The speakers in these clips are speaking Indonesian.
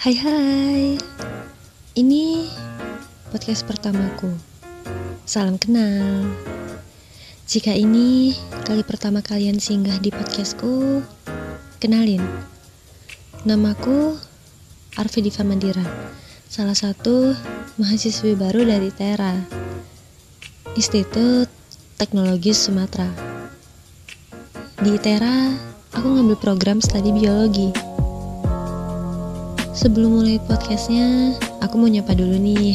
Hai hai. Ini podcast pertamaku. Salam kenal. Jika ini kali pertama kalian singgah di podcastku Kenalin. Namaku Arfi Diva Mandira Salah satu mahasiswi baru dari Tera Institut Teknologi Sumatera. Di Tera, aku ngambil program studi biologi Sebelum mulai podcastnya, aku mau nyapa dulu nih.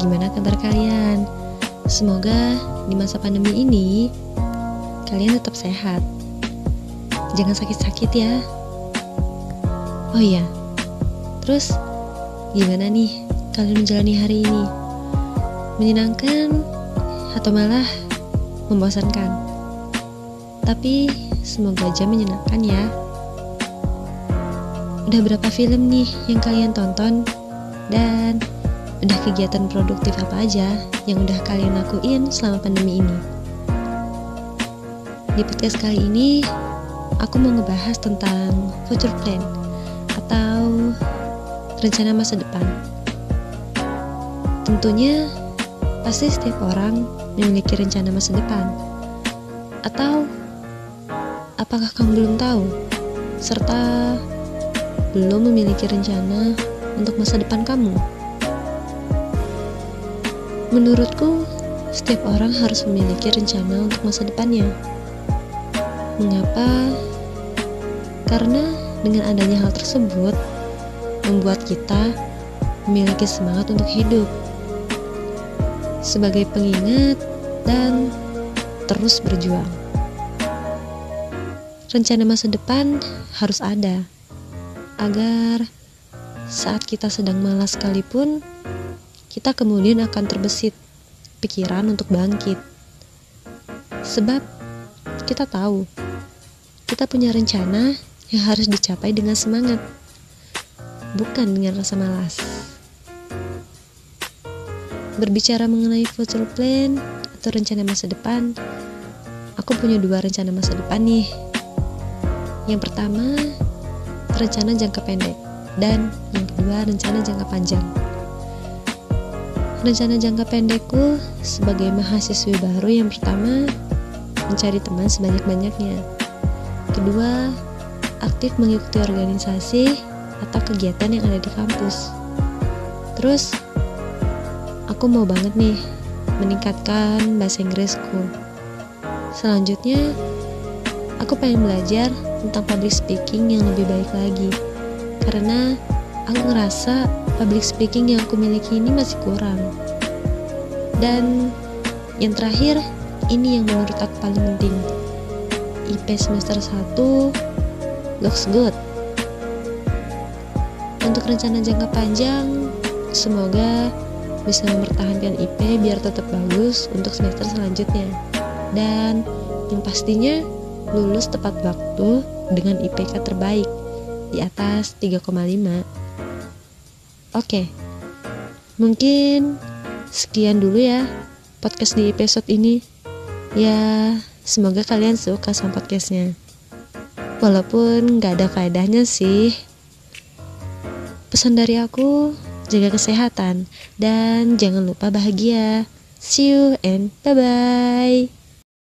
Gimana kabar kalian? Semoga di masa pandemi ini kalian tetap sehat. Jangan sakit-sakit ya. Oh iya, terus gimana nih kalian menjalani hari ini? Menyenangkan atau malah membosankan? Tapi semoga aja menyenangkan ya. Udah berapa film nih yang kalian tonton? Dan udah kegiatan produktif apa aja yang udah kalian lakuin selama pandemi ini? Di podcast kali ini, aku mau ngebahas tentang future plan atau rencana masa depan. Tentunya, pasti setiap orang memiliki rencana masa depan. Atau, apakah kamu belum tahu? Serta belum memiliki rencana untuk masa depan kamu? Menurutku, setiap orang harus memiliki rencana untuk masa depannya. Mengapa? Karena dengan adanya hal tersebut, membuat kita memiliki semangat untuk hidup. Sebagai pengingat dan terus berjuang. Rencana masa depan harus ada agar saat kita sedang malas sekalipun, kita kemudian akan terbesit pikiran untuk bangkit. Sebab kita tahu kita punya rencana yang harus dicapai dengan semangat, bukan dengan rasa malas. Berbicara mengenai future plan atau rencana masa depan, aku punya dua rencana masa depan nih. Yang pertama, rencana jangka pendek dan yang kedua rencana jangka panjang. Rencana jangka pendekku sebagai mahasiswi baru yang pertama mencari teman sebanyak-banyaknya. Kedua, aktif mengikuti organisasi atau kegiatan yang ada di kampus. Terus, aku mau banget nih meningkatkan bahasa Inggrisku. Selanjutnya, aku pengen belajar tentang public speaking yang lebih baik lagi. Karena aku ngerasa public speaking yang aku miliki ini masih kurang. Dan yang terakhir ini yang menurut aku paling penting. IP semester 1 looks good. Untuk rencana jangka panjang semoga bisa mempertahankan IP biar tetap bagus untuk semester selanjutnya. Dan yang pastinya lulus tepat waktu dengan IPK terbaik di atas 3,5. Oke. Mungkin sekian dulu ya podcast di episode ini. Ya, semoga kalian suka sama podcastnya. Walaupun gak ada faedahnya sih. Pesan dari aku, jaga kesehatan dan jangan lupa bahagia. See you and bye-bye.